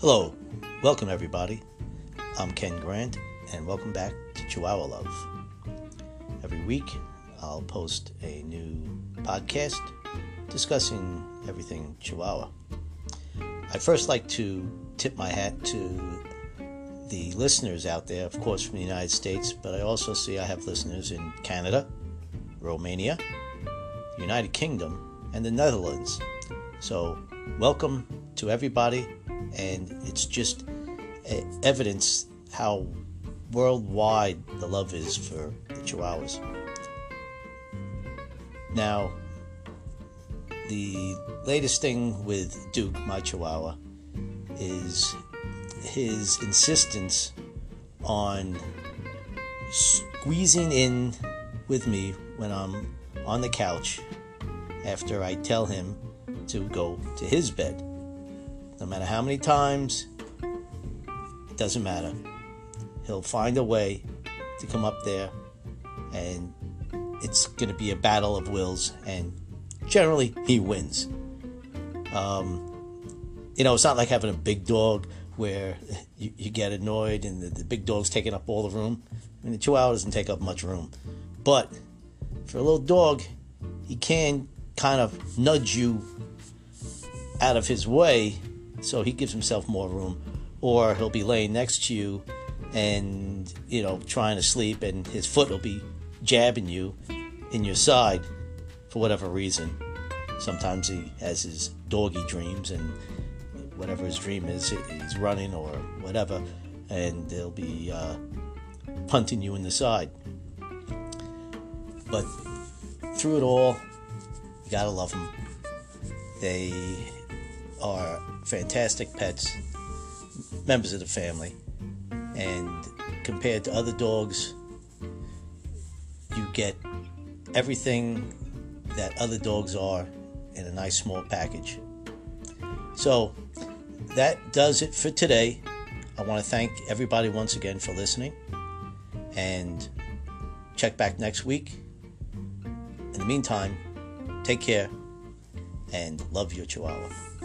Hello, welcome everybody. I'm Ken Grant, and welcome back to Chihuahua Love. Every week, I'll post a new podcast discussing everything Chihuahua. I'd first like to tip my hat to the listeners out there, of course, from the United States, but I also see I have listeners in Canada, Romania, United Kingdom, and the Netherlands. So, welcome to everybody, and it's just eh, evidence how worldwide the love is for the Chihuahuas. Now, the latest thing with Duke, my Chihuahua, is his insistence on squeezing in with me when I'm on the couch after I tell him to go to his bed. No matter how many times, it doesn't matter. He'll find a way to come up there, and it's going to be a battle of wills, and generally, he wins. Um, you know, it's not like having a big dog where you, you get annoyed and the, the, big dog's taking up all the room. I mean, the Chihuahua doesn't take up much room. But for a little dog, he can kind of nudge you out of his way so he gives himself more room. Or he'll be laying next to you and you know trying to sleep and his foot will be jabbing you in your side for whatever reason. Sometimes he has his doggy dreams and whatever his dream is he's running or whatever and they'll be uh, punting you in the side. But through it all you gotta love them they are fantastic pets, members of the family, and compared to other dogs, you get everything that other dogs are in a nice small package. So that does it for today. I want to thank everybody once again for listening and check back next week. In the meantime, take care and love your chihuahua.